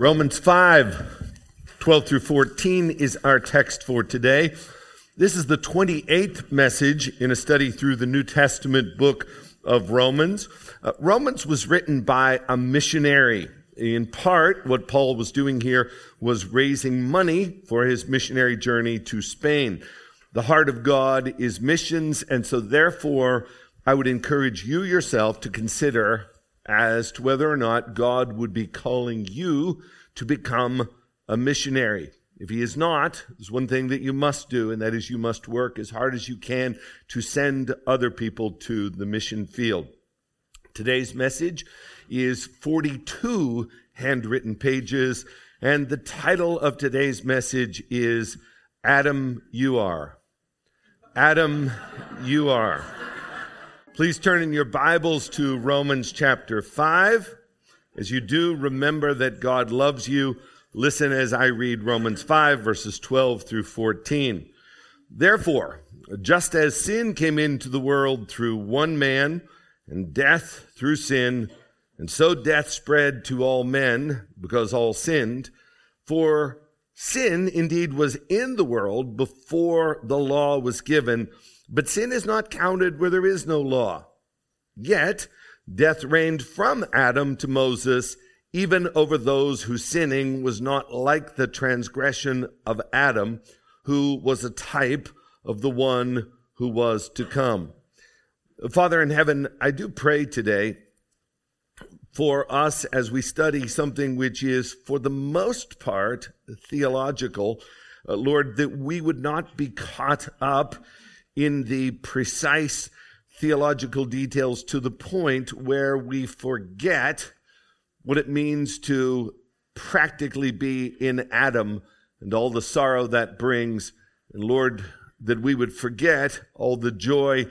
Romans 5, 12 through 14 is our text for today. This is the 28th message in a study through the New Testament book of Romans. Uh, Romans was written by a missionary. In part, what Paul was doing here was raising money for his missionary journey to Spain. The heart of God is missions, and so therefore, I would encourage you yourself to consider as to whether or not God would be calling you to become a missionary. If he is not, there's one thing that you must do, and that is you must work as hard as you can to send other people to the mission field. Today's message is 42 handwritten pages, and the title of today's message is Adam, You Are. Adam, You Are. Please turn in your Bibles to Romans chapter 5. As you do, remember that God loves you. Listen as I read Romans 5, verses 12 through 14. Therefore, just as sin came into the world through one man, and death through sin, and so death spread to all men because all sinned, for sin indeed was in the world before the law was given but sin is not counted where there is no law. Yet, death reigned from Adam to Moses, even over those whose sinning was not like the transgression of Adam, who was a type of the one who was to come. Father in heaven, I do pray today for us as we study something which is, for the most part, theological. Uh, Lord, that we would not be caught up in the precise theological details to the point where we forget what it means to practically be in Adam and all the sorrow that brings. And Lord, that we would forget all the joy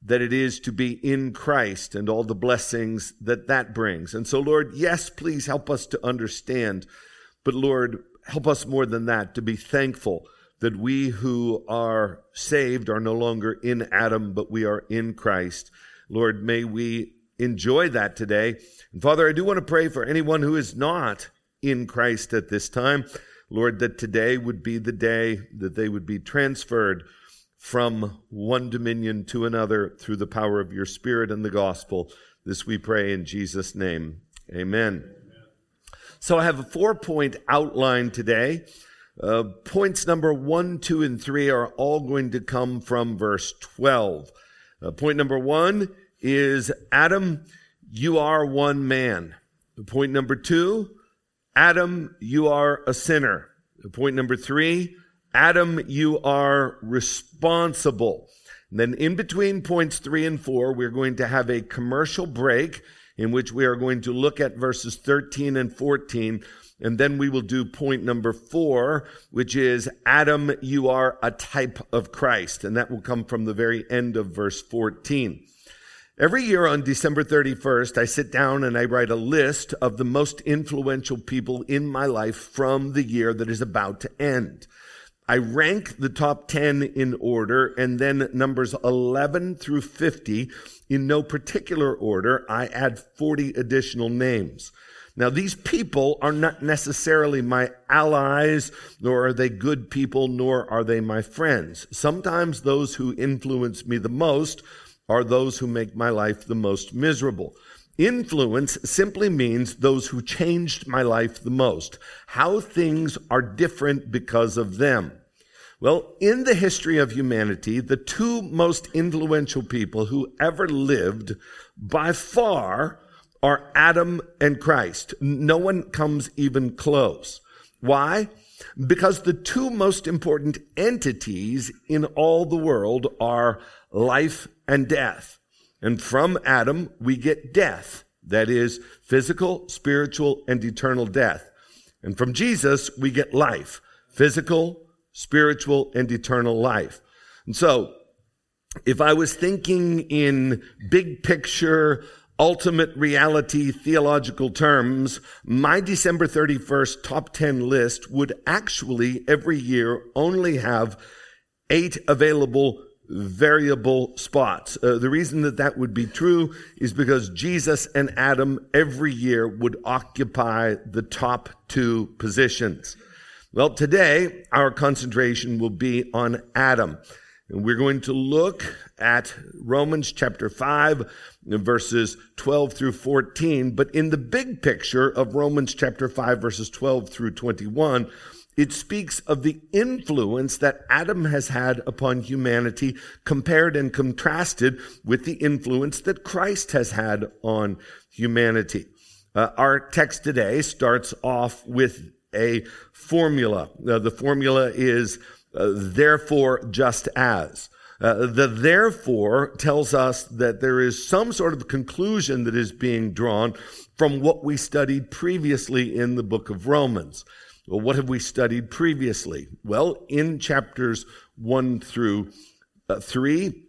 that it is to be in Christ and all the blessings that that brings. And so, Lord, yes, please help us to understand. But Lord, help us more than that to be thankful that we who are saved are no longer in Adam, but we are in Christ. Lord, may we enjoy that today. And Father, I do want to pray for anyone who is not in Christ at this time. Lord, that today would be the day that they would be transferred from one dominion to another through the power of your Spirit and the gospel. This we pray in Jesus' name. Amen. Amen. So I have a four point outline today. Uh, points number one, two, and three are all going to come from verse 12. Uh, point number one is Adam, you are one man. Point number two, Adam, you are a sinner. Point number three, Adam, you are responsible. And then in between points three and four, we're going to have a commercial break in which we are going to look at verses 13 and 14 and then we will do point number four, which is Adam, you are a type of Christ. And that will come from the very end of verse 14. Every year on December 31st, I sit down and I write a list of the most influential people in my life from the year that is about to end. I rank the top 10 in order and then numbers 11 through 50 in no particular order. I add 40 additional names. Now, these people are not necessarily my allies, nor are they good people, nor are they my friends. Sometimes those who influence me the most are those who make my life the most miserable. Influence simply means those who changed my life the most. How things are different because of them. Well, in the history of humanity, the two most influential people who ever lived by far are Adam and Christ. No one comes even close. Why? Because the two most important entities in all the world are life and death. And from Adam, we get death. That is physical, spiritual, and eternal death. And from Jesus, we get life. Physical, spiritual, and eternal life. And so, if I was thinking in big picture ultimate reality theological terms, my December 31st top 10 list would actually every year only have eight available variable spots. Uh, the reason that that would be true is because Jesus and Adam every year would occupy the top two positions. Well, today our concentration will be on Adam. And we're going to look at Romans chapter 5, verses 12 through 14. But in the big picture of Romans chapter 5, verses 12 through 21, it speaks of the influence that Adam has had upon humanity compared and contrasted with the influence that Christ has had on humanity. Uh, our text today starts off with a formula. Uh, the formula is uh, therefore just as. Uh, the therefore tells us that there is some sort of conclusion that is being drawn from what we studied previously in the book of Romans. Well, what have we studied previously? Well, in chapters 1 through uh, 3,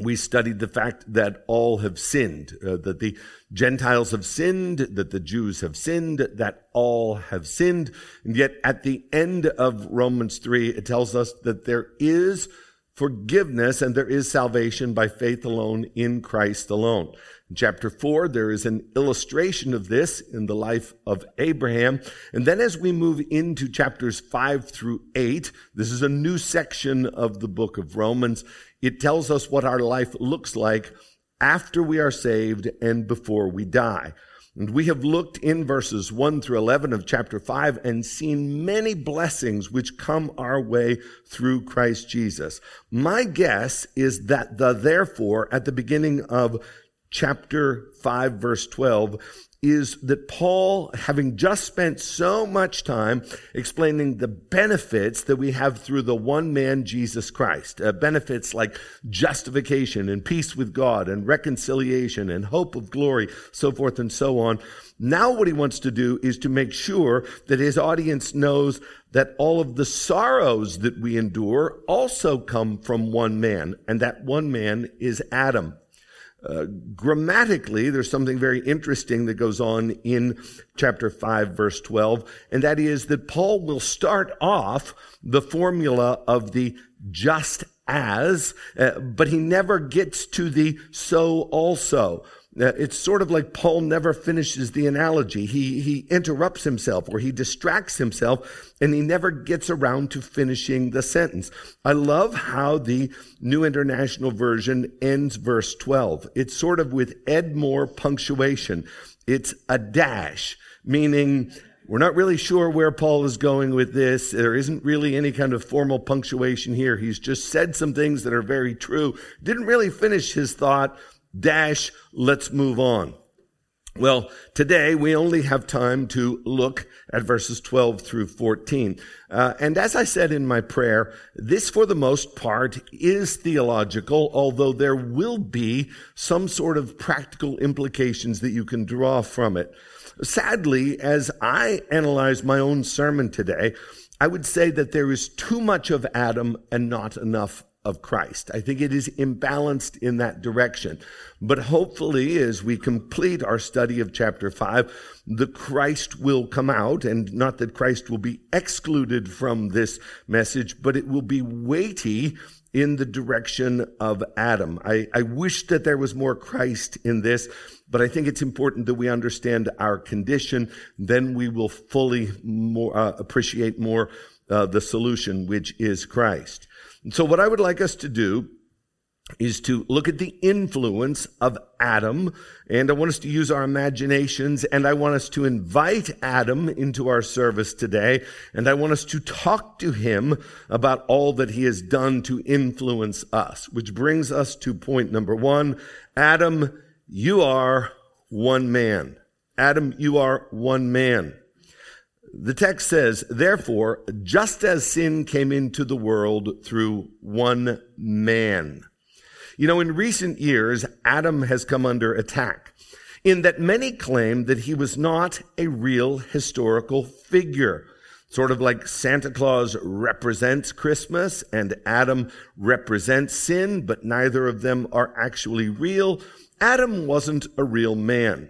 we studied the fact that all have sinned, uh, that the Gentiles have sinned, that the Jews have sinned, that all have sinned. And yet at the end of Romans 3, it tells us that there is forgiveness and there is salvation by faith alone in Christ alone. Chapter 4, there is an illustration of this in the life of Abraham. And then as we move into chapters 5 through 8, this is a new section of the book of Romans. It tells us what our life looks like after we are saved and before we die. And we have looked in verses 1 through 11 of chapter 5 and seen many blessings which come our way through Christ Jesus. My guess is that the therefore at the beginning of chapter 5 verse 12 is that Paul, having just spent so much time explaining the benefits that we have through the one man, Jesus Christ, uh, benefits like justification and peace with God and reconciliation and hope of glory, so forth and so on. Now what he wants to do is to make sure that his audience knows that all of the sorrows that we endure also come from one man, and that one man is Adam. Uh, grammatically, there's something very interesting that goes on in chapter 5, verse 12, and that is that Paul will start off the formula of the just as, uh, but he never gets to the so also. It's sort of like Paul never finishes the analogy. He, he interrupts himself or he distracts himself and he never gets around to finishing the sentence. I love how the New International Version ends verse 12. It's sort of with Edmore punctuation. It's a dash, meaning we're not really sure where Paul is going with this. There isn't really any kind of formal punctuation here. He's just said some things that are very true. Didn't really finish his thought dash, let's move on. Well, today we only have time to look at verses 12 through 14. Uh, and as I said in my prayer, this for the most part is theological, although there will be some sort of practical implications that you can draw from it. Sadly, as I analyze my own sermon today, I would say that there is too much of Adam and not enough of Christ. I think it is imbalanced in that direction. But hopefully, as we complete our study of chapter 5, the Christ will come out, and not that Christ will be excluded from this message, but it will be weighty in the direction of Adam. I, I wish that there was more Christ in this, but I think it's important that we understand our condition. Then we will fully more, uh, appreciate more uh, the solution, which is Christ. And so what I would like us to do is to look at the influence of Adam. And I want us to use our imaginations and I want us to invite Adam into our service today. And I want us to talk to him about all that he has done to influence us, which brings us to point number one. Adam, you are one man. Adam, you are one man. The text says, therefore, just as sin came into the world through one man. You know, in recent years, Adam has come under attack in that many claim that he was not a real historical figure. Sort of like Santa Claus represents Christmas and Adam represents sin, but neither of them are actually real. Adam wasn't a real man.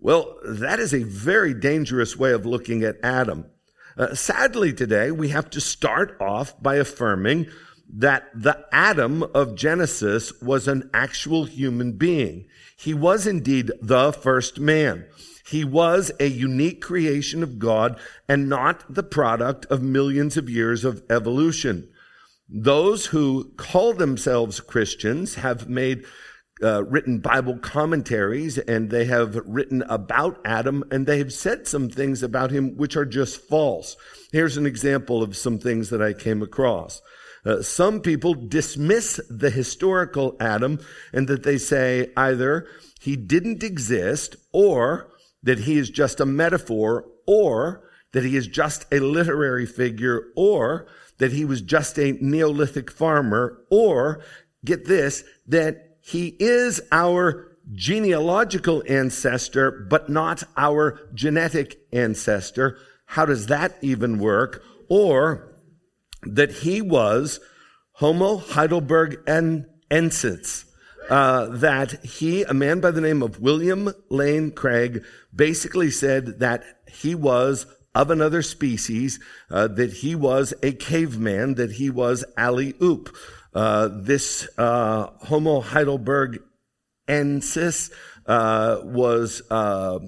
Well, that is a very dangerous way of looking at Adam. Uh, sadly, today we have to start off by affirming that the Adam of Genesis was an actual human being. He was indeed the first man. He was a unique creation of God and not the product of millions of years of evolution. Those who call themselves Christians have made uh, written Bible commentaries and they have written about Adam and they have said some things about him which are just false. Here's an example of some things that I came across. Uh, some people dismiss the historical Adam and that they say either he didn't exist or that he is just a metaphor or that he is just a literary figure or that he was just a Neolithic farmer or get this, that he is our genealogical ancestor, but not our genetic ancestor. How does that even work? Or that he was Homo heidelbergensis. Uh, that he, a man by the name of William Lane Craig, basically said that he was of another species, uh, that he was a caveman, that he was alley oop. Uh, this uh, Homo heidelbergensis uh, was uh,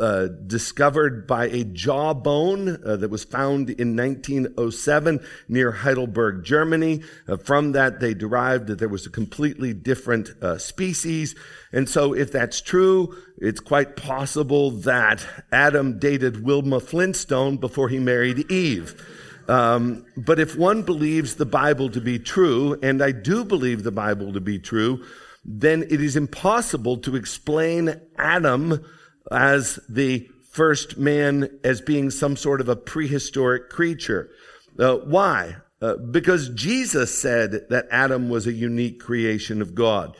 uh, discovered by a jawbone uh, that was found in 1907 near Heidelberg, Germany. from that, they derived that there was a completely different species. And so, if that's true, it's quite possible that Adam dated Wilma Flintstone before he married Eve. Um, but if one believes the Bible to be true, and I do believe the Bible to be true, then it is impossible to explain Adam as the first man as being some sort of a prehistoric creature. Uh, why? Uh, because Jesus said that Adam was a unique creation of God.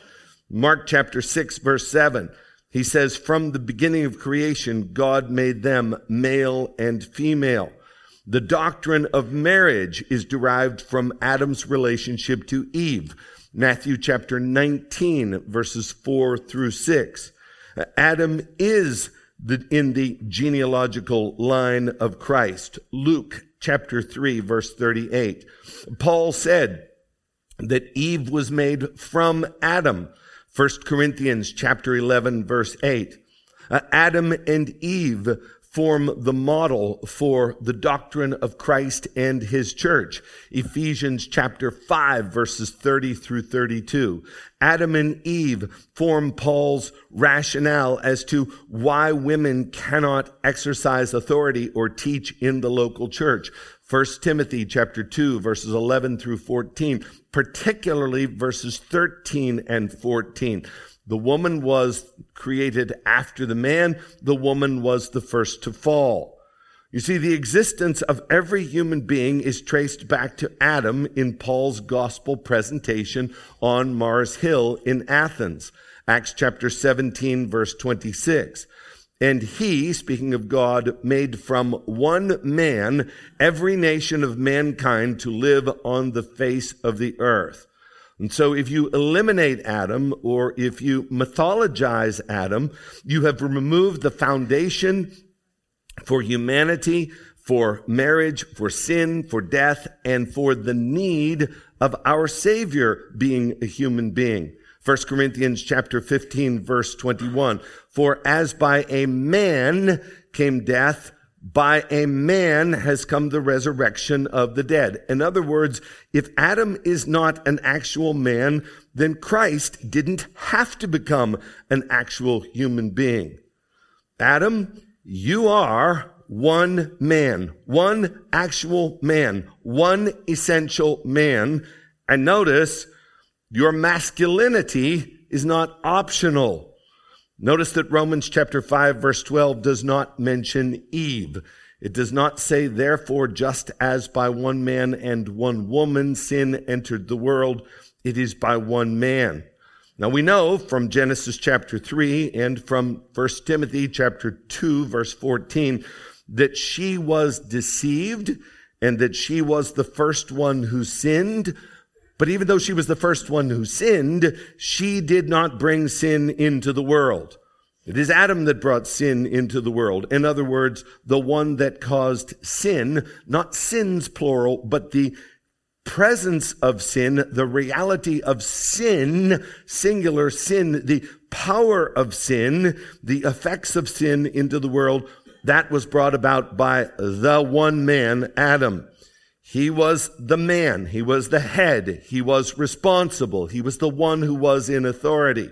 Mark chapter 6 verse 7. He says, from the beginning of creation, God made them male and female. The doctrine of marriage is derived from Adam's relationship to Eve. Matthew chapter 19 verses 4 through 6. Adam is the, in the genealogical line of Christ. Luke chapter 3 verse 38. Paul said that Eve was made from Adam. 1 Corinthians chapter 11 verse 8. Uh, Adam and Eve form the model for the doctrine of Christ and his church. Ephesians chapter 5 verses 30 through 32. Adam and Eve form Paul's rationale as to why women cannot exercise authority or teach in the local church. 1 Timothy chapter 2 verses 11 through 14, particularly verses 13 and 14. The woman was created after the man. The woman was the first to fall. You see, the existence of every human being is traced back to Adam in Paul's gospel presentation on Mars Hill in Athens. Acts chapter 17 verse 26. And he, speaking of God, made from one man every nation of mankind to live on the face of the earth. And so if you eliminate Adam or if you mythologize Adam, you have removed the foundation for humanity, for marriage, for sin, for death, and for the need of our Savior being a human being. 1 Corinthians chapter 15 verse 21. For as by a man came death, by a man has come the resurrection of the dead. In other words, if Adam is not an actual man, then Christ didn't have to become an actual human being. Adam, you are one man, one actual man, one essential man. And notice your masculinity is not optional. Notice that Romans chapter 5 verse 12 does not mention Eve. It does not say, therefore, just as by one man and one woman sin entered the world, it is by one man. Now we know from Genesis chapter 3 and from 1 Timothy chapter 2 verse 14 that she was deceived and that she was the first one who sinned, but even though she was the first one who sinned, she did not bring sin into the world. It is Adam that brought sin into the world. In other words, the one that caused sin, not sins plural, but the presence of sin, the reality of sin, singular sin, the power of sin, the effects of sin into the world, that was brought about by the one man, Adam. He was the man. He was the head. He was responsible. He was the one who was in authority.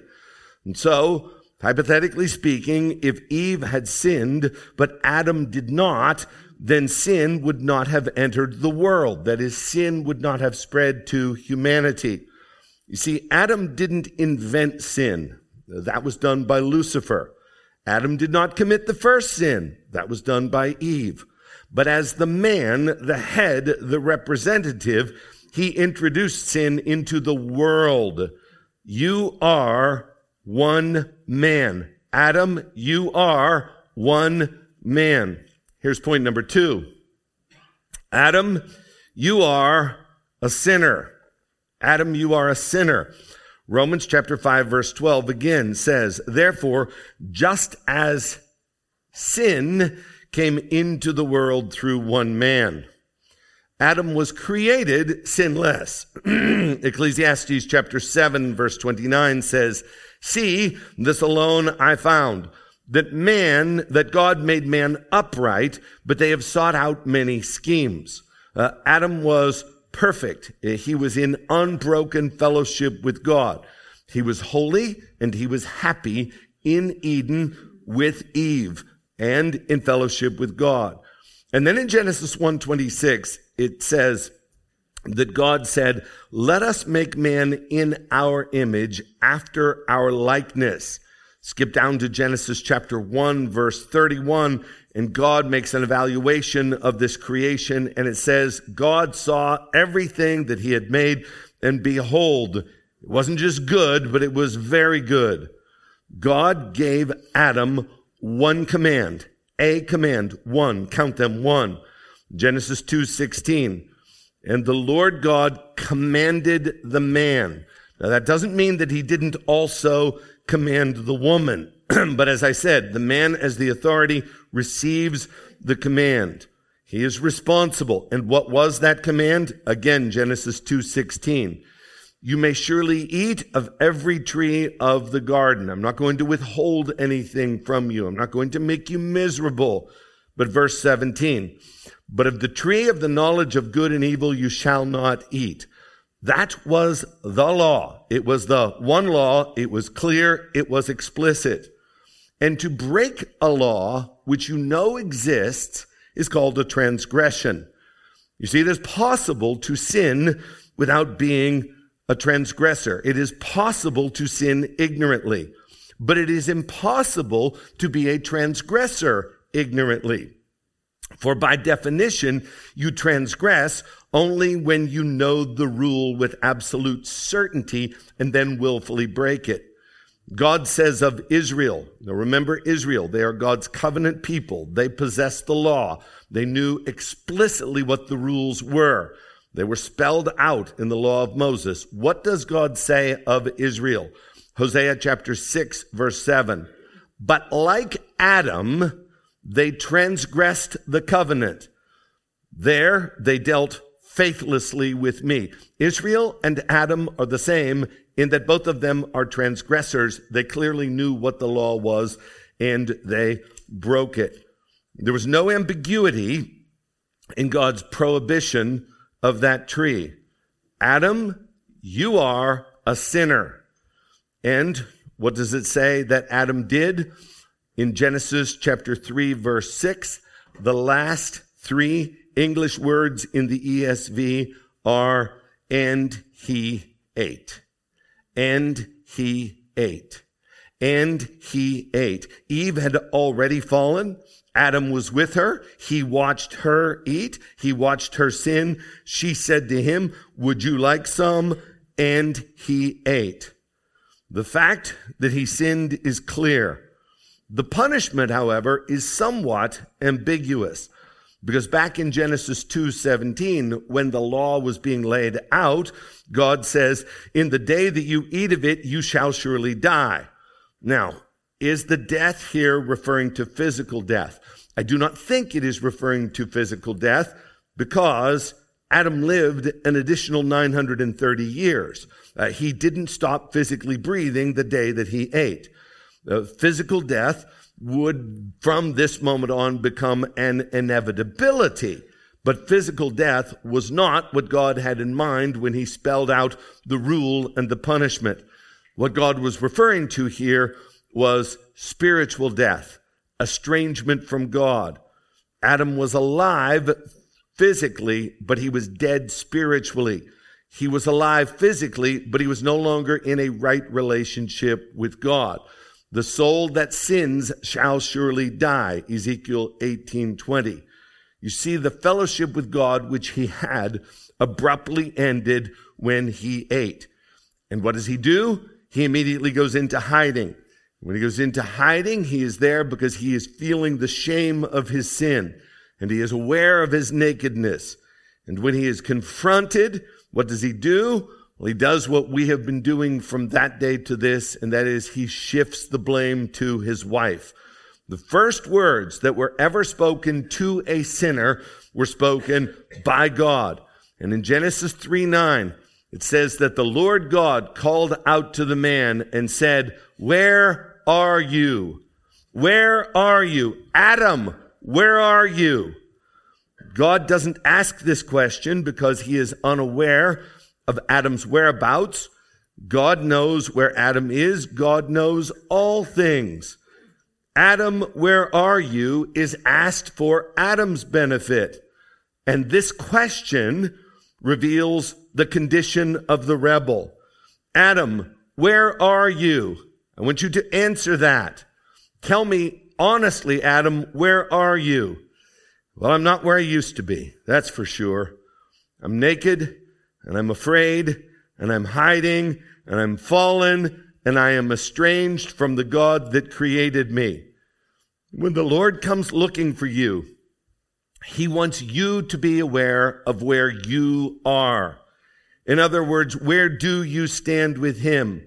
And so, hypothetically speaking, if Eve had sinned, but Adam did not, then sin would not have entered the world. That is, sin would not have spread to humanity. You see, Adam didn't invent sin. That was done by Lucifer. Adam did not commit the first sin. That was done by Eve. But as the man, the head, the representative, he introduced sin into the world. You are one man. Adam, you are one man. Here's point number two. Adam, you are a sinner. Adam, you are a sinner. Romans chapter 5 verse 12 again says, therefore, just as sin came into the world through one man, Adam was created sinless. Ecclesiastes chapter 7 verse 29 says, see, this alone I found that man, that God made man upright, but they have sought out many schemes. Uh, Adam was perfect. He was in unbroken fellowship with God. He was holy and he was happy in Eden with Eve and in fellowship with God. And then in Genesis 1:26 it says that God said, "Let us make man in our image after our likeness." Skip down to Genesis chapter 1, verse 31, and God makes an evaluation of this creation, and it says, God saw everything that he had made, and behold, it wasn't just good, but it was very good. God gave Adam one command, a command, one, count them, one. Genesis 2, 16. And the Lord God commanded the man. Now that doesn't mean that he didn't also command the woman. but as I said, the man as the authority receives the command. He is responsible. And what was that command? Again, Genesis 2:16. You may surely eat of every tree of the garden. I'm not going to withhold anything from you. I'm not going to make you miserable. But verse 17, but of the tree of the knowledge of good and evil you shall not eat. That was the law. It was the one law. It was clear. It was explicit. And to break a law which you know exists is called a transgression. You see, it is possible to sin without being a transgressor. It is possible to sin ignorantly, but it is impossible to be a transgressor ignorantly. For by definition, you transgress only when you know the rule with absolute certainty and then willfully break it. God says of Israel, now remember Israel, they are God's covenant people. They possessed the law. They knew explicitly what the rules were. They were spelled out in the law of Moses. What does God say of Israel? Hosea chapter 6 verse 7. But like Adam, they transgressed the covenant. There they dealt faithlessly with me. Israel and Adam are the same in that both of them are transgressors. They clearly knew what the law was and they broke it. There was no ambiguity in God's prohibition of that tree. Adam, you are a sinner. And what does it say that Adam did? In Genesis chapter 3 verse 6, the last three English words in the ESV are, and he ate. And he ate. And he ate. Eve had already fallen. Adam was with her. He watched her eat. He watched her sin. She said to him, would you like some? And he ate. The fact that he sinned is clear. The punishment, however, is somewhat ambiguous. Because back in Genesis 2:17, when the law was being laid out, God says, "In the day that you eat of it, you shall surely die." Now, is the death here referring to physical death? I do not think it is referring to physical death because Adam lived an additional 930 years. Uh, he didn't stop physically breathing the day that he ate. Uh, physical death would, from this moment on, become an inevitability. But physical death was not what God had in mind when he spelled out the rule and the punishment. What God was referring to here was spiritual death, estrangement from God. Adam was alive physically, but he was dead spiritually. He was alive physically, but he was no longer in a right relationship with God. The soul that sins shall surely die. Ezekiel 18:20. You see the fellowship with God which he had abruptly ended when he ate. And what does he do? He immediately goes into hiding. When he goes into hiding, he is there because he is feeling the shame of his sin and he is aware of his nakedness. And when he is confronted, what does he do? Well, he does what we have been doing from that day to this, and that is he shifts the blame to his wife. The first words that were ever spoken to a sinner were spoken by God. And in Genesis 3 9, it says that the Lord God called out to the man and said, Where are you? Where are you? Adam, where are you? God doesn't ask this question because he is unaware of Adam's whereabouts. God knows where Adam is. God knows all things. Adam, where are you is asked for Adam's benefit. And this question reveals the condition of the rebel. Adam, where are you? I want you to answer that. Tell me honestly, Adam, where are you? Well, I'm not where I used to be. That's for sure. I'm naked and I'm afraid and I'm hiding and I'm fallen and I am estranged from the God that created me. When the Lord comes looking for you, he wants you to be aware of where you are. In other words, where do you stand with him?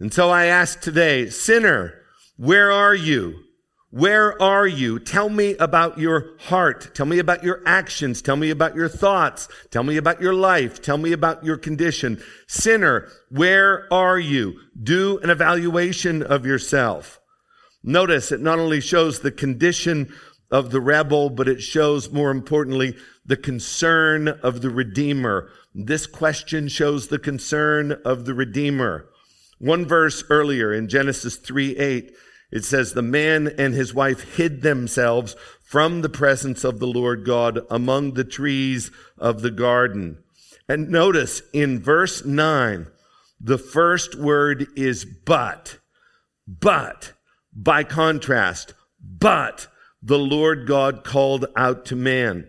And so I ask today, sinner, where are you? Where are you? Tell me about your heart. Tell me about your actions. Tell me about your thoughts. Tell me about your life. Tell me about your condition. Sinner, where are you? Do an evaluation of yourself. Notice it not only shows the condition of the rebel, but it shows more importantly the concern of the Redeemer. This question shows the concern of the Redeemer. One verse earlier in Genesis 3 8, it says, The man and his wife hid themselves from the presence of the Lord God among the trees of the garden. And notice in verse 9, the first word is but. But, by contrast, but the Lord God called out to man.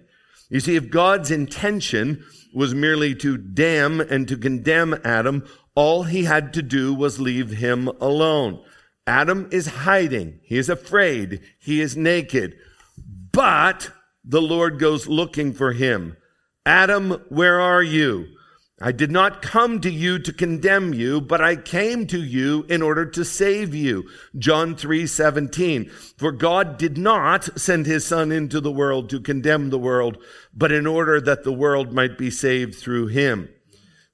You see, if God's intention was merely to damn and to condemn Adam, all he had to do was leave him alone. Adam is hiding. He is afraid. He is naked. But the Lord goes looking for him. Adam, where are you? I did not come to you to condemn you, but I came to you in order to save you. John 3, 17. For God did not send his son into the world to condemn the world, but in order that the world might be saved through him.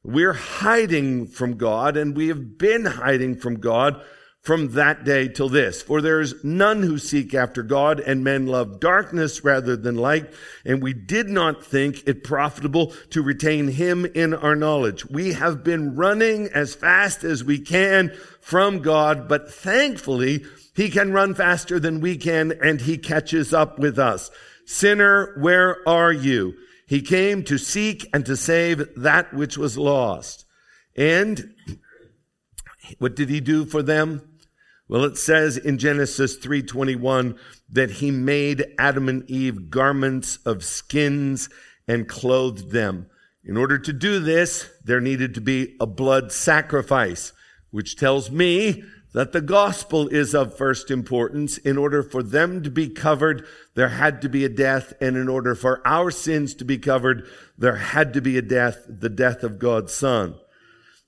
We're hiding from God and we have been hiding from God from that day till this. For there is none who seek after God, and men love darkness rather than light. And we did not think it profitable to retain him in our knowledge. We have been running as fast as we can from God, but thankfully he can run faster than we can, and he catches up with us. Sinner, where are you? He came to seek and to save that which was lost. And what did he do for them? Well, it says in Genesis 3:21 that he made Adam and Eve garments of skins and clothed them. In order to do this, there needed to be a blood sacrifice, which tells me that the gospel is of first importance. In order for them to be covered, there had to be a death. And in order for our sins to be covered, there had to be a death, the death of God's son.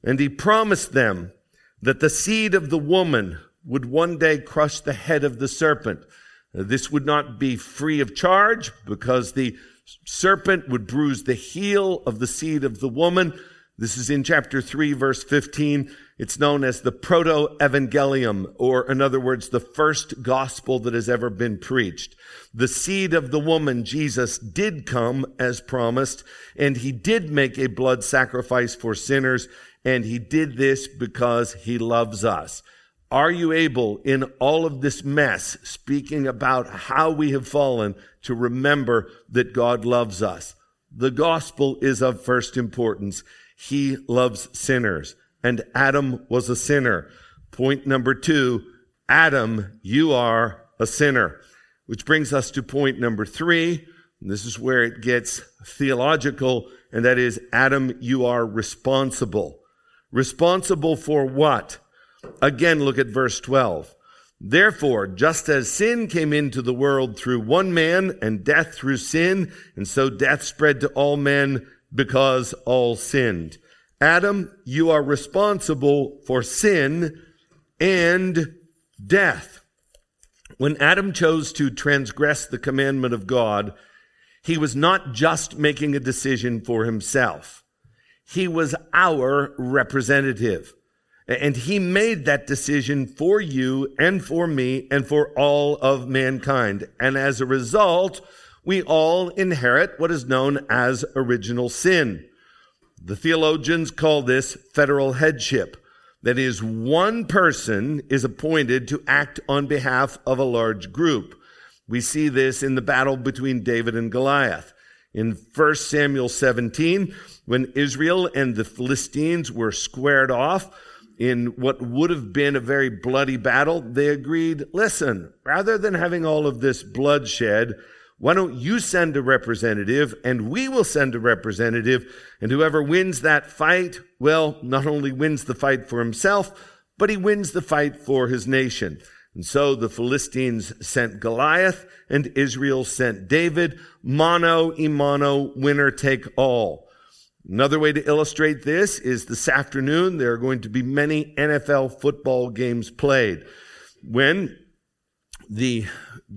And he promised them that the seed of the woman would one day crush the head of the serpent. This would not be free of charge because the serpent would bruise the heel of the seed of the woman. This is in chapter 3, verse 15. It's known as the protoevangelium, or in other words, the first gospel that has ever been preached. The seed of the woman, Jesus, did come as promised, and he did make a blood sacrifice for sinners, and he did this because he loves us. Are you able in all of this mess, speaking about how we have fallen, to remember that God loves us? The gospel is of first importance. He loves sinners and Adam was a sinner. Point number two, Adam, you are a sinner. Which brings us to point number three. This is where it gets theological, and that is, Adam, you are responsible. Responsible for what? Again, look at verse 12. Therefore, just as sin came into the world through one man and death through sin, and so death spread to all men because all sinned. Adam, you are responsible for sin and death. When Adam chose to transgress the commandment of God, he was not just making a decision for himself. He was our representative. And he made that decision for you and for me and for all of mankind. And as a result, we all inherit what is known as original sin. The theologians call this federal headship. That is, one person is appointed to act on behalf of a large group. We see this in the battle between David and Goliath. In 1 Samuel 17, when Israel and the Philistines were squared off in what would have been a very bloody battle, they agreed, listen, rather than having all of this bloodshed, why don't you send a representative and we will send a representative and whoever wins that fight, well, not only wins the fight for himself, but he wins the fight for his nation. And so the Philistines sent Goliath and Israel sent David. Mano a mano, winner take all. Another way to illustrate this is this afternoon there are going to be many NFL football games played. When the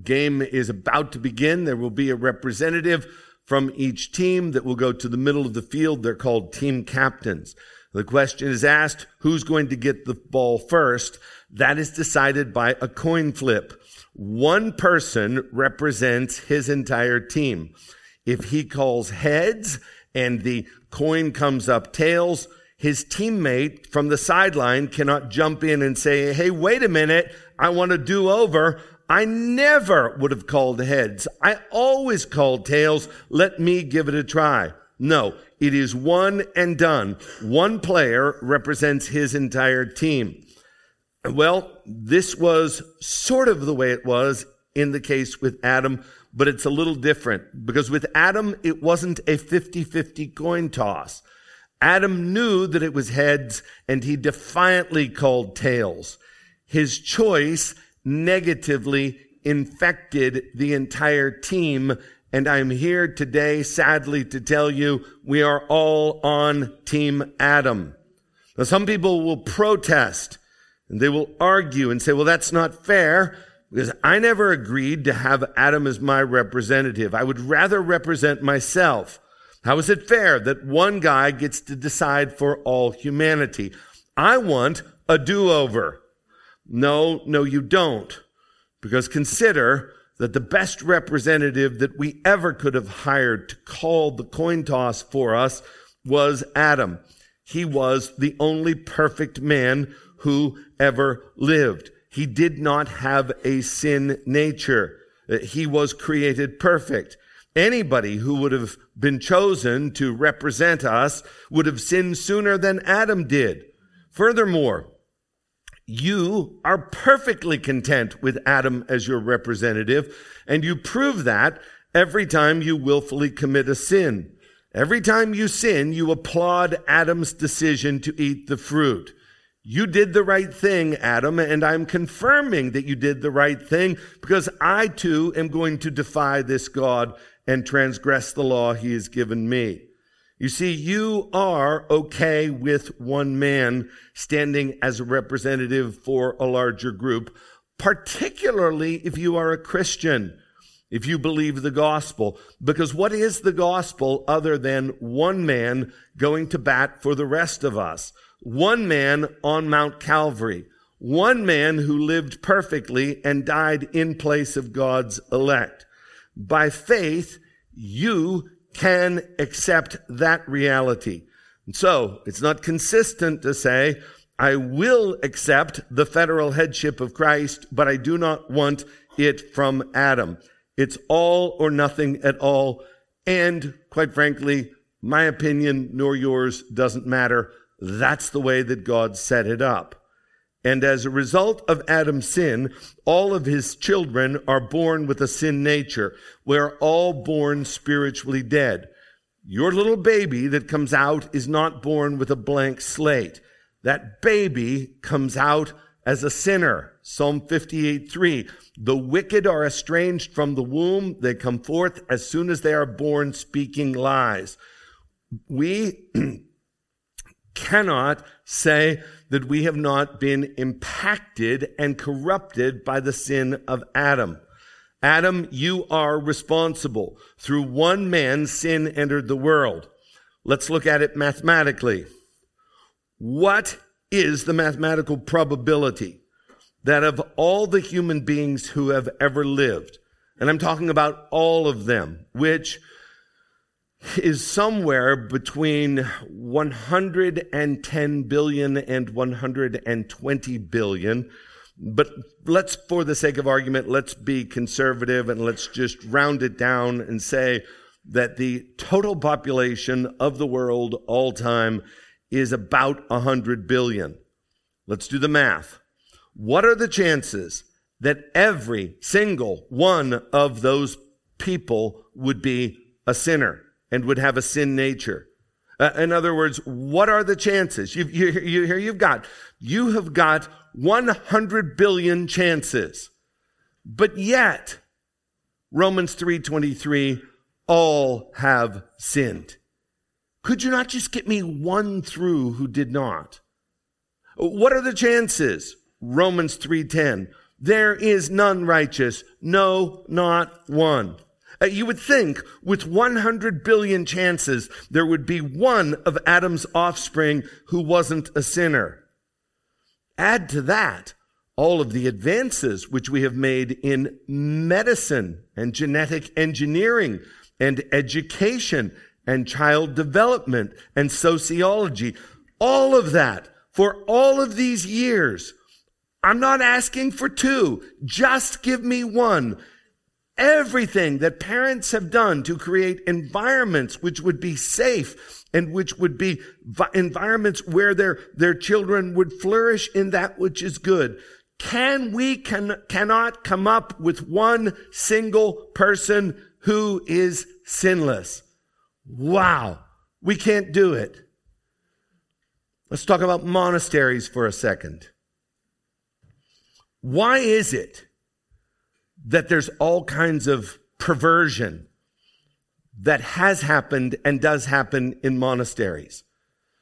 game is about to begin. There will be a representative from each team that will go to the middle of the field. They're called team captains. The question is asked, who's going to get the ball first? That is decided by a coin flip. One person represents his entire team. If he calls heads and the coin comes up tails, his teammate from the sideline cannot jump in and say, Hey, wait a minute. I want to do over. I never would have called heads. I always called tails. Let me give it a try. No, it is one and done. One player represents his entire team. Well, this was sort of the way it was in the case with Adam, but it's a little different because with Adam, it wasn't a 50-50 coin toss. Adam knew that it was heads and he defiantly called tails. His choice negatively infected the entire team. And I'm here today, sadly, to tell you we are all on Team Adam. Now, some people will protest and they will argue and say, well, that's not fair because I never agreed to have Adam as my representative. I would rather represent myself. How is it fair that one guy gets to decide for all humanity? I want a do-over. No, no, you don't. Because consider that the best representative that we ever could have hired to call the coin toss for us was Adam. He was the only perfect man who ever lived. He did not have a sin nature. Uh, he was created perfect. Anybody who would have been chosen to represent us would have sinned sooner than Adam did. Furthermore, you are perfectly content with Adam as your representative, and you prove that every time you willfully commit a sin. Every time you sin, you applaud Adam's decision to eat the fruit. You did the right thing, Adam, and I'm confirming that you did the right thing because I too am going to defy this God and transgress the law he has given me. You see, you are okay with one man standing as a representative for a larger group, particularly if you are a Christian. if you believe the gospel. Because what is the gospel other than one man going to bat for the rest of us? One man on Mount Calvary. One man who lived perfectly and died in place of God's elect. By faith, you can accept that reality. And so it's not consistent to say, I will accept the federal headship of Christ, but I do not want it from Adam. It's all or nothing at all. And quite frankly, my opinion nor yours doesn't matter. That's the way that God set it up. And as a result of Adam's sin, all of his children are born with a sin nature. We're all born spiritually dead. Your little baby that comes out is not born with a blank slate. That baby comes out as a sinner. Psalm 58 3. The wicked are estranged from the womb. They come forth as soon as they are born speaking lies. We cannot say that we have not been impacted and corrupted by the sin of Adam. Adam, you are responsible. Through one man, sin entered the world. Let's look at it mathematically. What is the mathematical probability that of all the human beings who have ever lived, and I'm talking about all of them, which is somewhere between 110 billion and 120 billion. But let's, for the sake of argument, let's be conservative and let's just round it down and say that the total population of the world all time is about 100 billion. Let's do the math. What are the chances that every single one of those people would be a sinner? And would have a sin nature. Uh, in other words, what are the chances? You've, you, you, here you've got, you have got 100 billion chances. But yet, Romans 3.23, all have sinned. Could you not just get me one through who did not? What are the chances? Romans 3.10, there is none righteous, no, not one. Uh, you would think with 100 billion chances, there would be one of Adam's offspring who wasn't a sinner. Add to that all of the advances which we have made in medicine and genetic engineering and education and child development and sociology. All of that for all of these years. I'm not asking for two. Just give me one everything that parents have done to create environments which would be safe and which would be environments where their, their children would flourish in that which is good. Can we can, cannot come up with one single person who is sinless? Wow. We can't do it. Let's talk about monasteries for a second. Why is it that there's all kinds of perversion that has happened and does happen in monasteries.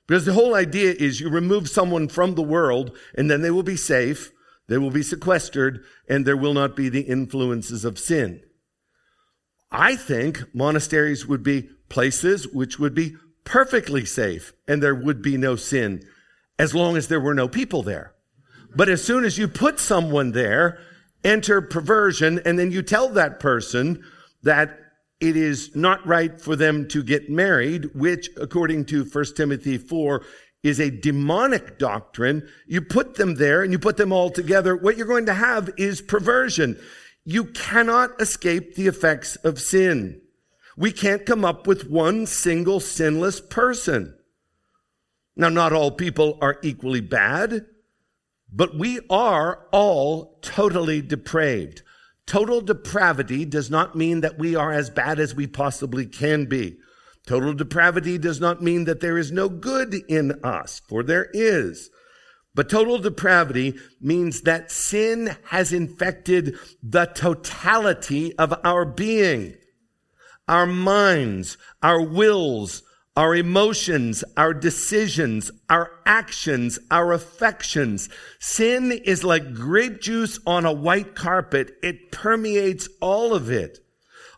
Because the whole idea is you remove someone from the world and then they will be safe, they will be sequestered, and there will not be the influences of sin. I think monasteries would be places which would be perfectly safe and there would be no sin as long as there were no people there. But as soon as you put someone there, enter perversion, and then you tell that person that it is not right for them to get married, which, according to 1 Timothy 4, is a demonic doctrine. You put them there and you put them all together. What you're going to have is perversion. You cannot escape the effects of sin. We can't come up with one single sinless person. Now, not all people are equally bad. But we are all totally depraved. Total depravity does not mean that we are as bad as we possibly can be. Total depravity does not mean that there is no good in us, for there is. But total depravity means that sin has infected the totality of our being. Our minds, our wills, our emotions, our decisions, our actions, our affections. Sin is like grape juice on a white carpet. It permeates all of it.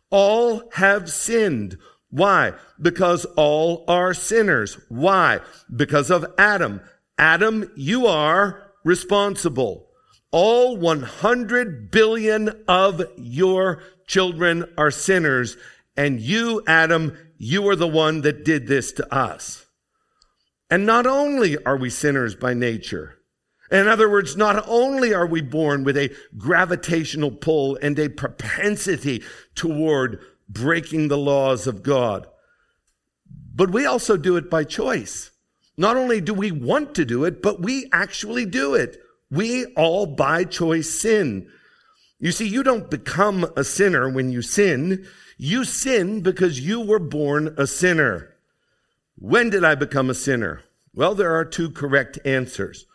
All have sinned. Why? Because all are sinners. Why? Because of Adam. Adam, you are responsible. All 100 billion of your children are sinners. And you, Adam, you are the one that did this to us. And not only are we sinners by nature, in other words, not only are we born with a gravitational pull and a propensity toward breaking the laws of God, but we also do it by choice. Not only do we want to do it, but we actually do it. We all by choice sin. You see, you don't become a sinner when you sin. You sin because you were born a sinner. When did I become a sinner? Well, there are two correct answers.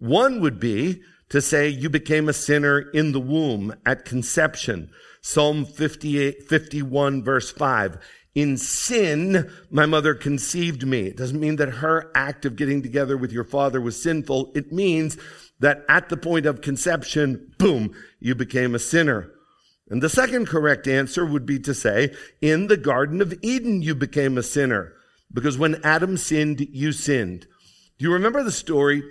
One would be to say you became a sinner in the womb at conception. Psalm 58, 51 verse 5. In sin, my mother conceived me. It doesn't mean that her act of getting together with your father was sinful. It means that at the point of conception, boom, you became a sinner. And the second correct answer would be to say, in the Garden of Eden, you became a sinner. Because when Adam sinned, you sinned. Do you remember the story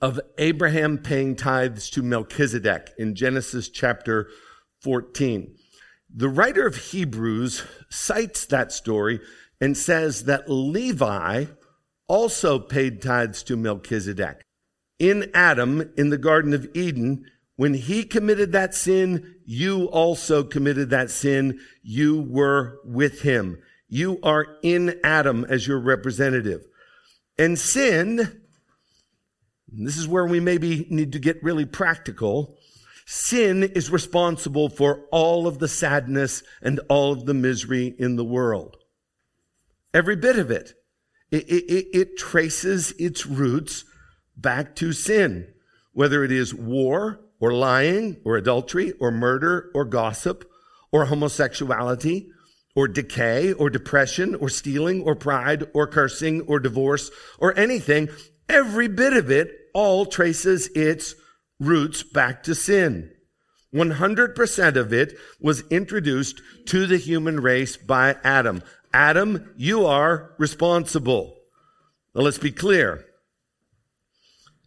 of Abraham paying tithes to Melchizedek in Genesis chapter 14. The writer of Hebrews cites that story and says that Levi also paid tithes to Melchizedek. In Adam, in the Garden of Eden, when he committed that sin, you also committed that sin. You were with him. You are in Adam as your representative. And sin this is where we maybe need to get really practical. Sin is responsible for all of the sadness and all of the misery in the world. Every bit of it. It, it, it traces its roots back to sin, whether it is war or lying or adultery or murder or gossip or homosexuality or decay or depression or stealing or pride or cursing or divorce or anything. Every bit of it all traces its roots back to sin. 100% of it was introduced to the human race by Adam. Adam, you are responsible. Now let's be clear.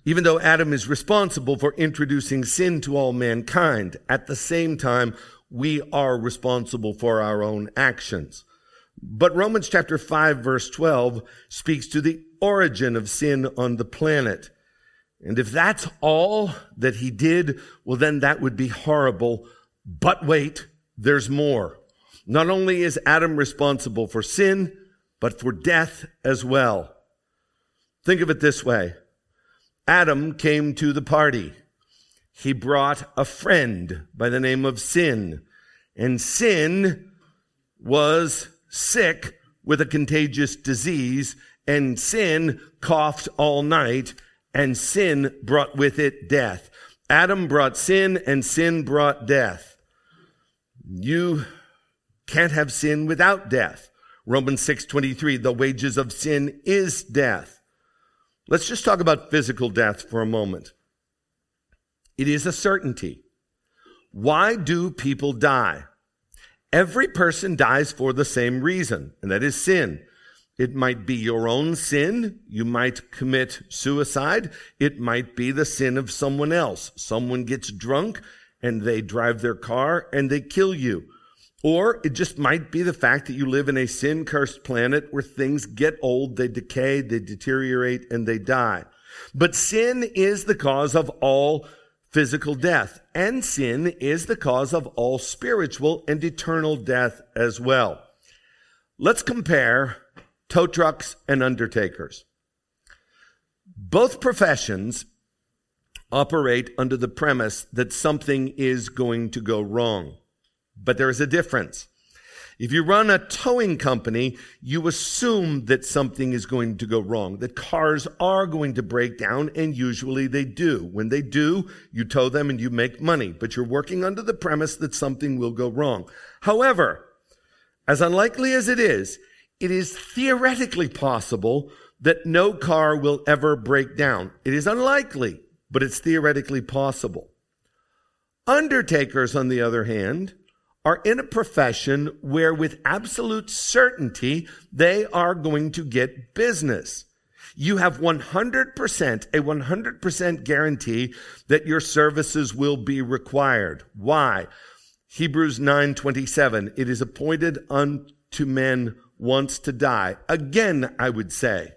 Even though Adam is responsible for introducing sin to all mankind, at the same time, we are responsible for our own actions. But Romans chapter 5 verse 12 speaks to the origin of sin on the planet. And if that's all that he did, well, then that would be horrible. But wait, there's more. Not only is Adam responsible for sin, but for death as well. Think of it this way. Adam came to the party. He brought a friend by the name of sin. And sin was sick with a contagious disease and sin coughed all night and sin brought with it death. Adam brought sin and sin brought death. You can't have sin without death. Romans 6:23 the wages of sin is death. Let's just talk about physical death for a moment. It is a certainty. Why do people die? Every person dies for the same reason, and that is sin. It might be your own sin. You might commit suicide. It might be the sin of someone else. Someone gets drunk and they drive their car and they kill you. Or it just might be the fact that you live in a sin cursed planet where things get old, they decay, they deteriorate, and they die. But sin is the cause of all physical death, and sin is the cause of all spiritual and eternal death as well. Let's compare tow trucks, and undertakers. Both professions operate under the premise that something is going to go wrong. But there is a difference. If you run a towing company, you assume that something is going to go wrong, that cars are going to break down, and usually they do. When they do, you tow them and you make money, but you're working under the premise that something will go wrong. However, as unlikely as it is, it is theoretically possible that no car will ever break down. It is unlikely, but it's theoretically possible. Undertakers, on the other hand, are in a profession where with absolute certainty they are going to get business. You have 100%, a 100% guarantee that your services will be required. Why? Hebrews 9:27 It is appointed unto men once to die. Again, I would say,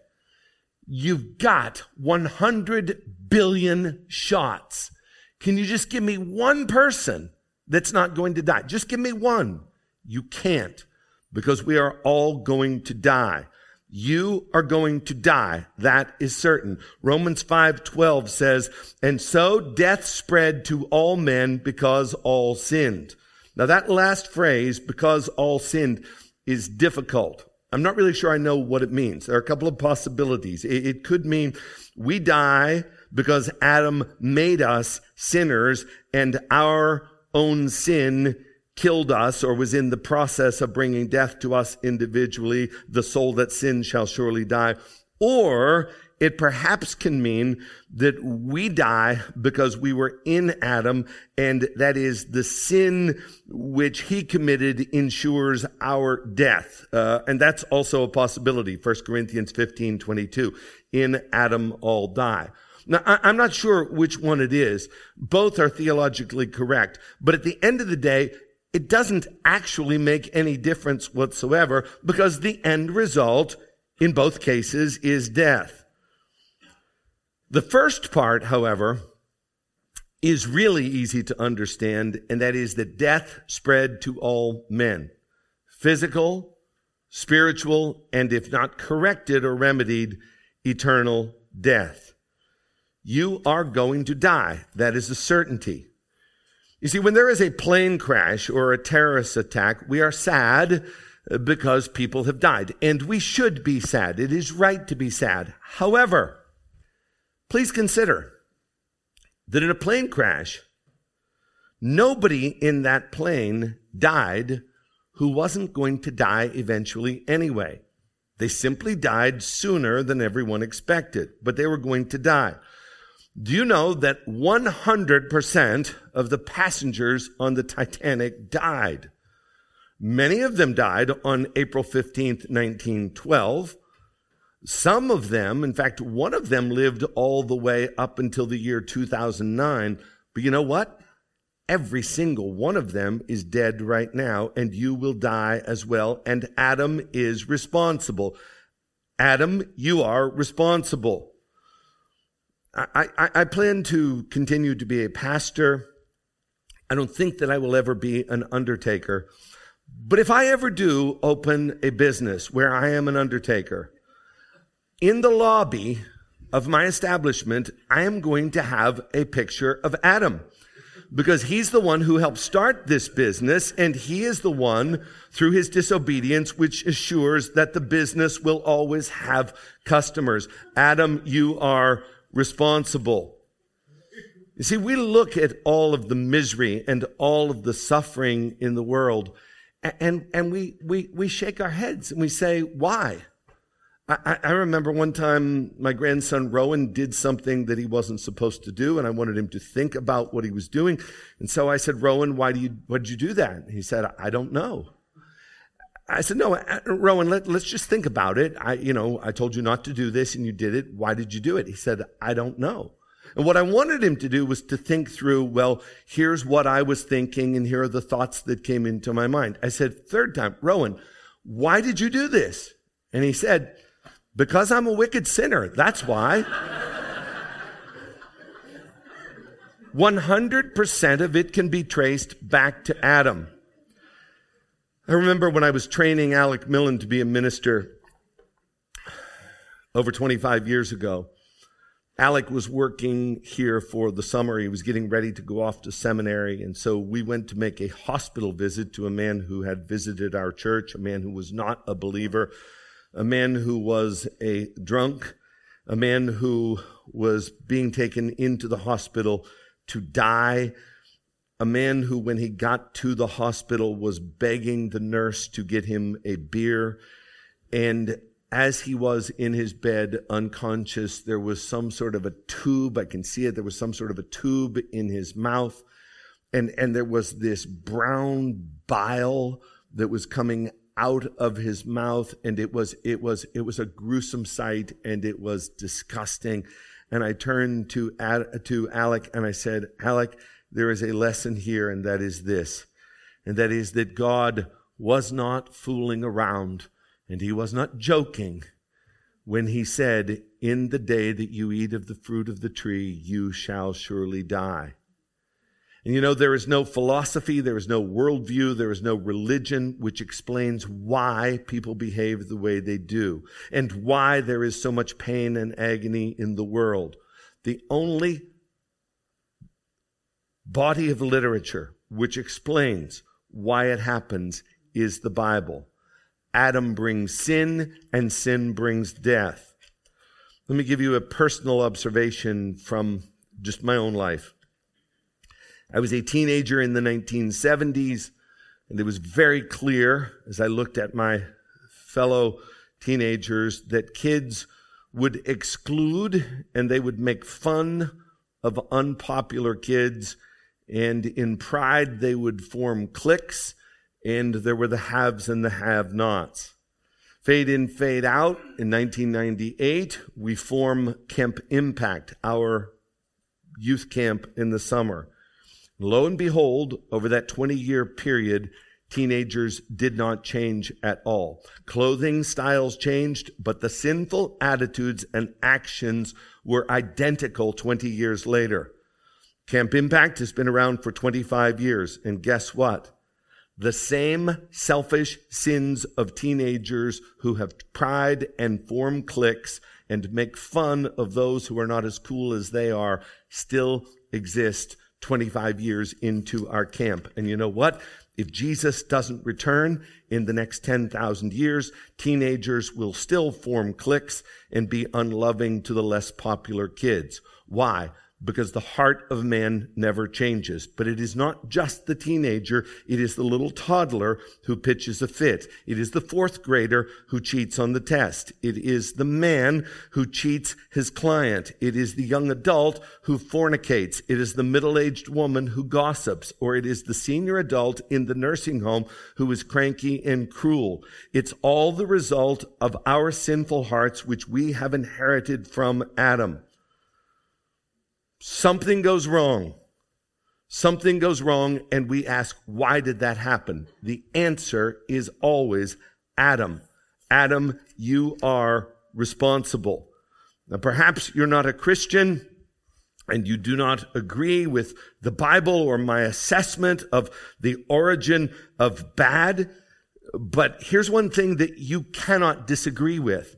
you've got 100 billion shots. Can you just give me one person that's not going to die? Just give me one. You can't because we are all going to die. You are going to die. That is certain. Romans 5:12 says, "And so death spread to all men because all sinned." Now that last phrase, because all sinned, is difficult. I'm not really sure I know what it means. There are a couple of possibilities. It, it could mean we die because Adam made us sinners and our own sin killed us or was in the process of bringing death to us individually. The soul that sins shall surely die. Or it perhaps can mean that we die because we were in Adam and that is the sin which he committed ensures our death. Uh, and that's also a possibility. 1 Corinthians 15, 22. In Adam all die. Now, I'm not sure which one it is. Both are theologically correct. But at the end of the day, it doesn't actually make any difference whatsoever because the end result in both cases is death. The first part, however, is really easy to understand, and that is that death spread to all men. Physical, spiritual, and if not corrected or remedied, eternal death. You are going to die. That is a certainty. You see, when there is a plane crash or a terrorist attack, we are sad uh, because people have died. And we should be sad. It is right to be sad. However, please consider that in a plane crash, nobody in that plane died who wasn't going to die eventually anyway. They simply died sooner than everyone expected, but they were going to die. Do you know that 100% of the passengers on the Titanic died? Many of them died on April 15th, 1912. Some of them, in fact, one of them lived all the way up until the year 2009. But you know what? Every single one of them is dead right now, and you will die as well. And Adam is responsible. Adam, you are responsible. I, I, I plan to continue to be a pastor. I don't think that I will ever be an undertaker. But if I ever do open a business where I am an undertaker, in the lobby of my establishment, I am going to have a picture of Adam because he's the one who helped start this business and he is the one through his disobedience which assures that the business will always have customers. Adam, you are responsible. You see, we look at all of the misery and all of the suffering in the world, and, and we, we, we shake our heads and we say, why? I, I remember one time my grandson Rowan did something that he wasn't supposed to do, and I wanted him to think about what he was doing. And so I said, Rowan, why do you, why did you do that? And he said, I don't know. I said, no, uh, Rowan, let, us just think about it. I, you know, I told you not to do this and you did it. Why did you do it? He said, I don't know. And what I wanted him to do was to think through, well, here's what I was thinking and here are the thoughts that came into my mind. I said, third time, Rowan, why did you do this? And he said, because I'm a wicked sinner. That's why. 100% of it can be traced back to Adam. I remember when I was training Alec Millen to be a minister over 25 years ago. Alec was working here for the summer. He was getting ready to go off to seminary. And so we went to make a hospital visit to a man who had visited our church, a man who was not a believer, a man who was a drunk, a man who was being taken into the hospital to die a man who, when he got to the hospital, was begging the nurse to get him a beer. And as he was in his bed, unconscious, there was some sort of a tube. I can see it. There was some sort of a tube in his mouth. and, and there was this brown bile that was coming out of his mouth and it was it was it was a gruesome sight and it was disgusting and i turned to to alec and i said alec there is a lesson here and that is this and that is that god was not fooling around and he was not joking when he said in the day that you eat of the fruit of the tree you shall surely die and you know, there is no philosophy, there is no worldview, there is no religion which explains why people behave the way they do and why there is so much pain and agony in the world. The only body of literature which explains why it happens is the Bible. Adam brings sin and sin brings death. Let me give you a personal observation from just my own life. I was a teenager in the 1970s, and it was very clear as I looked at my fellow teenagers that kids would exclude and they would make fun of unpopular kids. And in pride, they would form cliques, and there were the haves and the have nots. Fade in, fade out. In 1998, we form Camp Impact, our youth camp in the summer. Lo and behold, over that 20 year period, teenagers did not change at all. Clothing styles changed, but the sinful attitudes and actions were identical 20 years later. Camp Impact has been around for 25 years, and guess what? The same selfish sins of teenagers who have pride and form cliques and make fun of those who are not as cool as they are still exist 25 years into our camp. And you know what? If Jesus doesn't return in the next 10,000 years, teenagers will still form cliques and be unloving to the less popular kids. Why? Because the heart of man never changes. But it is not just the teenager, it is the little toddler who pitches a fit. It is the fourth grader who cheats on the test. It is the man who cheats his client. It is the young adult who fornicates. It is the middle-aged woman who gossips, or it is the senior adult in the nursing home who is cranky and cruel. It's all the result of our sinful hearts, which we have inherited from Adam. Something goes wrong. Something goes wrong, and we ask, why did that happen? The answer is always Adam. Adam, you are responsible. Now, perhaps you're not a Christian and you do not agree with the Bible or my assessment of the origin of bad. But here's one thing that you cannot disagree with,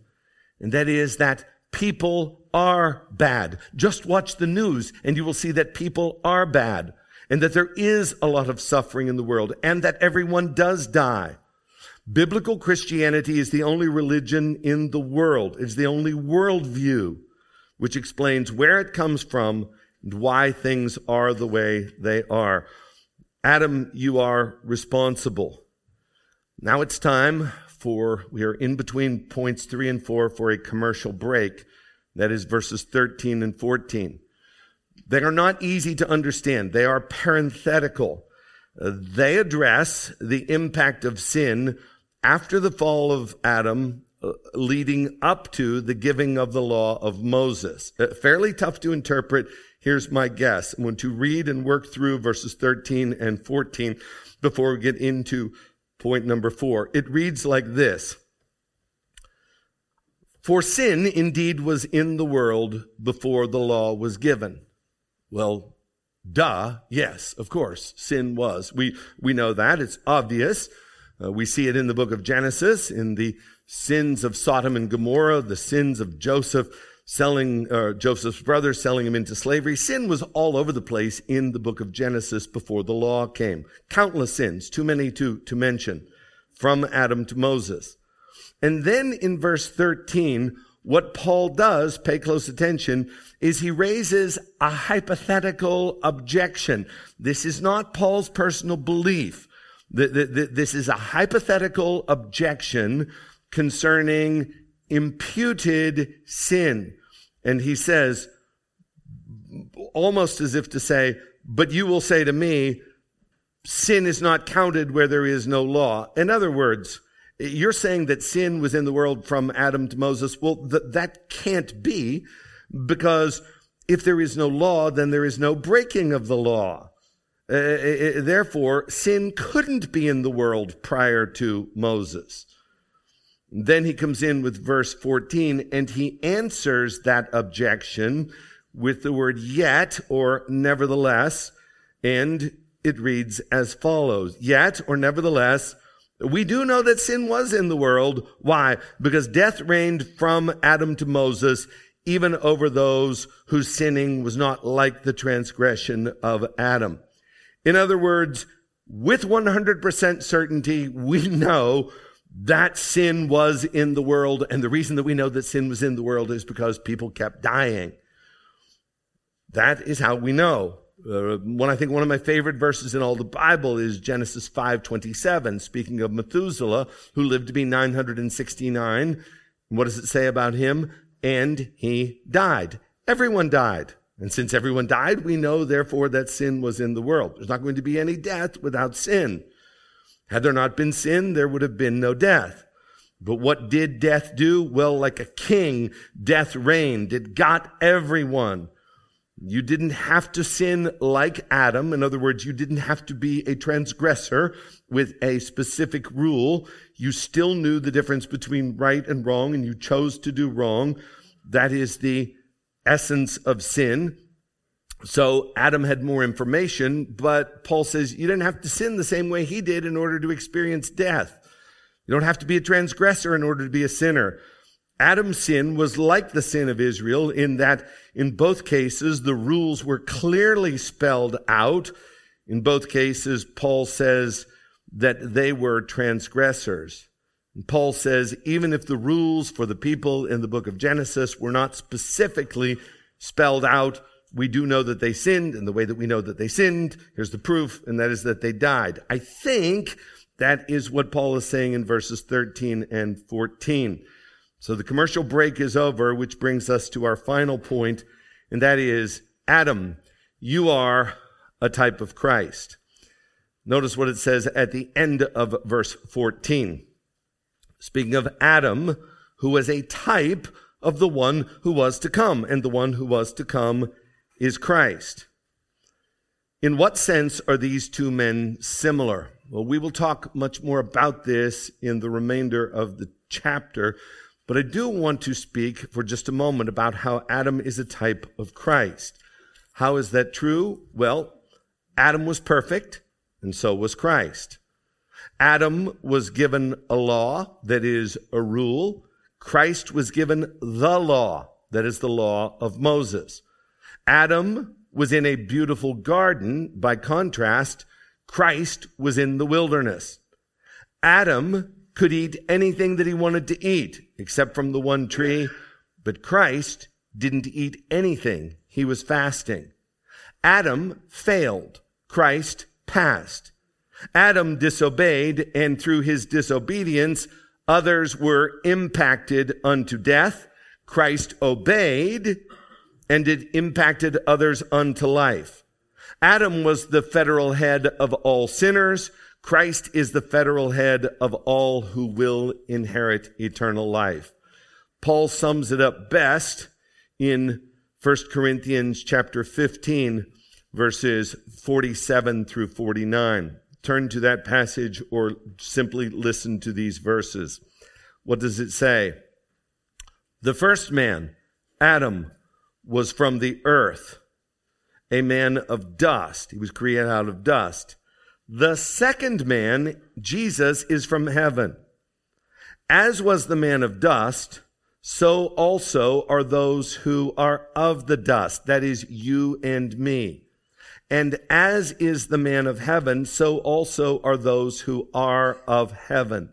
and that is that people are bad. Just watch the news and you will see that people are bad and that there is a lot of suffering in the world and that everyone does die. Biblical Christianity is the only religion in the world. It's the only worldview which explains where it comes from and why things are the way they are. Adam, you are responsible. Now it's time for, we are in between points three and four for a commercial break. That is verses 13 and 14. They are not easy to understand. They are parenthetical. Uh, they address the impact of sin after the fall of Adam, uh, leading up to the giving of the law of Moses. Uh, fairly tough to interpret. Here's my guess. I'm going to read and work through verses 13 and 14 before we get into Point number four. It reads like this. For sin indeed was in the world before the law was given. Well, duh. Yes, of course, sin was. We, we know that. It's obvious. Uh, we see it in the book of Genesis, in the sins of Sodom and Gomorrah, the sins of Joseph, selling uh, Joseph's brother, selling him into slavery. Sin was all over the place in the book of Genesis before the law came. Countless sins, too many to, to mention, from Adam to Moses. And then in verse 13, what Paul does, pay close attention, is he raises a hypothetical objection. This is not Paul's personal belief. This is a hypothetical objection concerning imputed sin. And he says, almost as if to say, but you will say to me, sin is not counted where there is no law. In other words, you're saying that sin was in the world from Adam to Moses. Well, th- that can't be because if there is no law, then there is no breaking of the law. Uh, uh, uh therefore, sin couldn't be in the world prior to Moses. Then he comes in with verse 14 and he answers that objection with the word yet or nevertheless. And it reads as follows. Yet or nevertheless, we do know that sin was in the world. Why? Because death reigned from Adam to Moses, even over those whose sinning was not like the transgression of Adam. In other words, with 100% certainty, we know that sin was in the world. And the reason that we know that sin was in the world is because people kept dying. That is how we know. Uh, one, I think one of my favorite verses in all the Bible is Genesis 5:27, speaking of Methuselah, who lived to be 969. What does it say about him? And he died. Everyone died. And since everyone died, we know therefore that sin was in the world. There's not going to be any death without sin. Had there not been sin, there would have been no death. But what did death do? Well, like a king, death reigned. It got everyone. You didn't have to sin like Adam. In other words, you didn't have to be a transgressor with a specific rule. You still knew the difference between right and wrong and you chose to do wrong. That is the essence of sin. So Adam had more information, but Paul says you didn't have to sin the same way he did in order to experience death. You don't have to be a transgressor in order to be a sinner. Adam's sin was like the sin of Israel in that in both cases the rules were clearly spelled out. In both cases, Paul says that they were transgressors. And Paul says even if the rules for the people in the book of Genesis were not specifically spelled out, we do know that they sinned, and the way that we know that they sinned, here's the proof, and that is that they died. I think that is what Paul is saying in verses 13 and 14. So the commercial break is over, which brings us to our final point, and that is Adam, you are a type of Christ. Notice what it says at the end of verse 14. Speaking of Adam, who was a type of the one who was to come, and the one who was to come is Christ. In what sense are these two men similar? Well, we will talk much more about this in the remainder of the chapter, but I do want to speak for just a moment about how Adam is a type of Christ. How is that true? Well, Adam was perfect, and so was Christ. Adam was given a law, that is, a rule. Christ was given the law, that is, the law of Moses. Adam was in a beautiful garden. By contrast, Christ was in the wilderness. Adam could eat anything that he wanted to eat, except from the one tree, but Christ didn't eat anything. He was fasting. Adam failed. Christ passed. Adam disobeyed, and through his disobedience, others were impacted unto death. Christ obeyed, and it impacted others unto life. Adam was the federal head of all sinners. Christ is the federal head of all who will inherit eternal life. Paul sums it up best in 1 Corinthians chapter 15 verses 47 through 49. Turn to that passage or simply listen to these verses. What does it say? The first man, Adam, was from the earth, a man of dust. He was created out of dust. The second man, Jesus, is from heaven. As was the man of dust, so also are those who are of the dust. That is you and me. And as is the man of heaven, so also are those who are of heaven.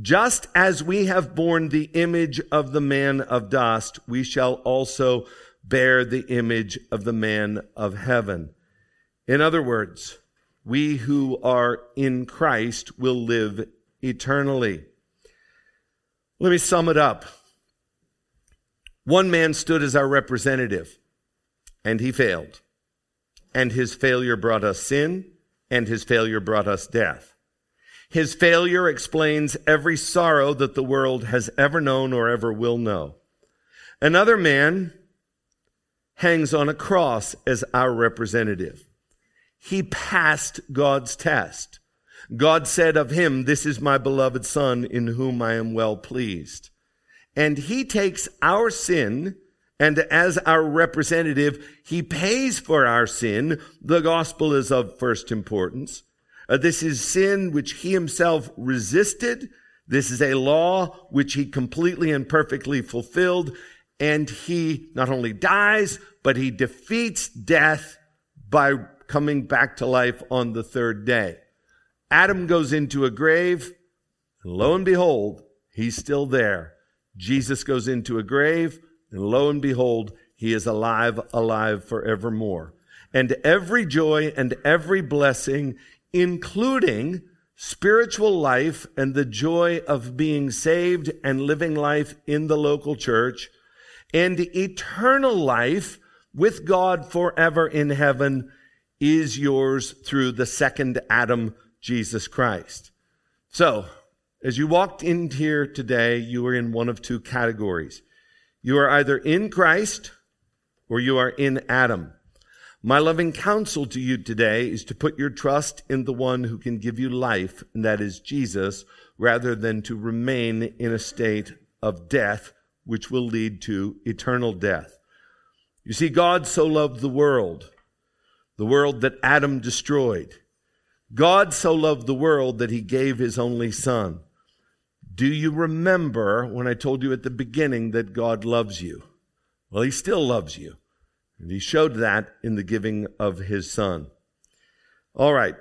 Just as we have borne the image of the man of dust, we shall also bear the image of the man of heaven. In other words, we who are in Christ will live eternally. Let me sum it up. One man stood as our representative, and he failed. and his failure brought us sin, and his failure brought us death. His failure explains every sorrow that the world has ever known or ever will know. Another man hangs on a cross as our representative. He passed God's test. God said of him, This is my beloved Son in whom I am well pleased. And he takes our sin, and as our representative, he pays for our sin. The gospel is of first importance. Uh, this is sin which he himself resisted. This is a law which he completely and perfectly fulfilled. And he not only dies, but he defeats death by coming back to life on the third day. Adam goes into a grave, and lo and behold, he's still there. Jesus goes into a grave, and lo and behold, he is alive, alive forevermore. And every joy and every blessing, including spiritual life and the joy of being saved and living life in the local church, and eternal life with God forever in heaven is yours through the second Adam, Jesus Christ. So, as you walked in here today, you were in one of two categories. You are either in Christ or you are in Adam. My loving counsel to you today is to put your trust in the one who can give you life, and that is Jesus, rather than to remain in a state of death, which will lead to eternal death. You see, God so loved the world the world that Adam destroyed. God so loved the world that he gave his only son. Do you remember when I told you at the beginning that God loves you? Well, he still loves you. And he showed that in the giving of his son. All right.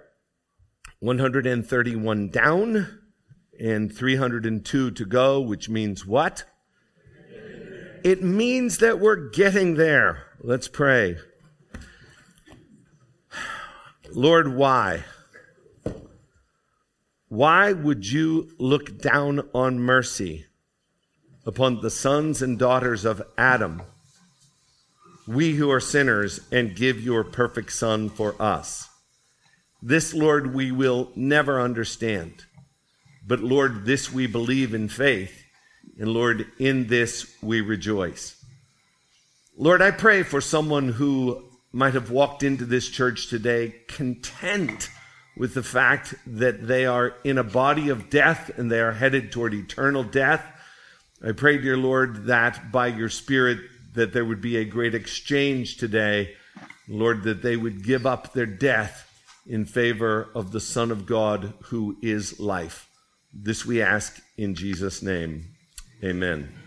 131 down and 302 to go, which means what? It means that we're getting there. Let's pray. Lord, why? Why would you look down on mercy upon the sons and daughters of Adam, we who are sinners, and give your perfect Son for us? This, Lord, we will never understand. But, Lord, this we believe in faith. And, Lord, in this we rejoice. Lord, I pray for someone who might have walked into this church today content with the fact that they are in a body of death and they are headed toward eternal death. I pray, dear Lord, that by your Spirit, that there would be a great exchange today. Lord, that they would give up their death in favor of the Son of God who is life. This we ask in Jesus' name. Amen.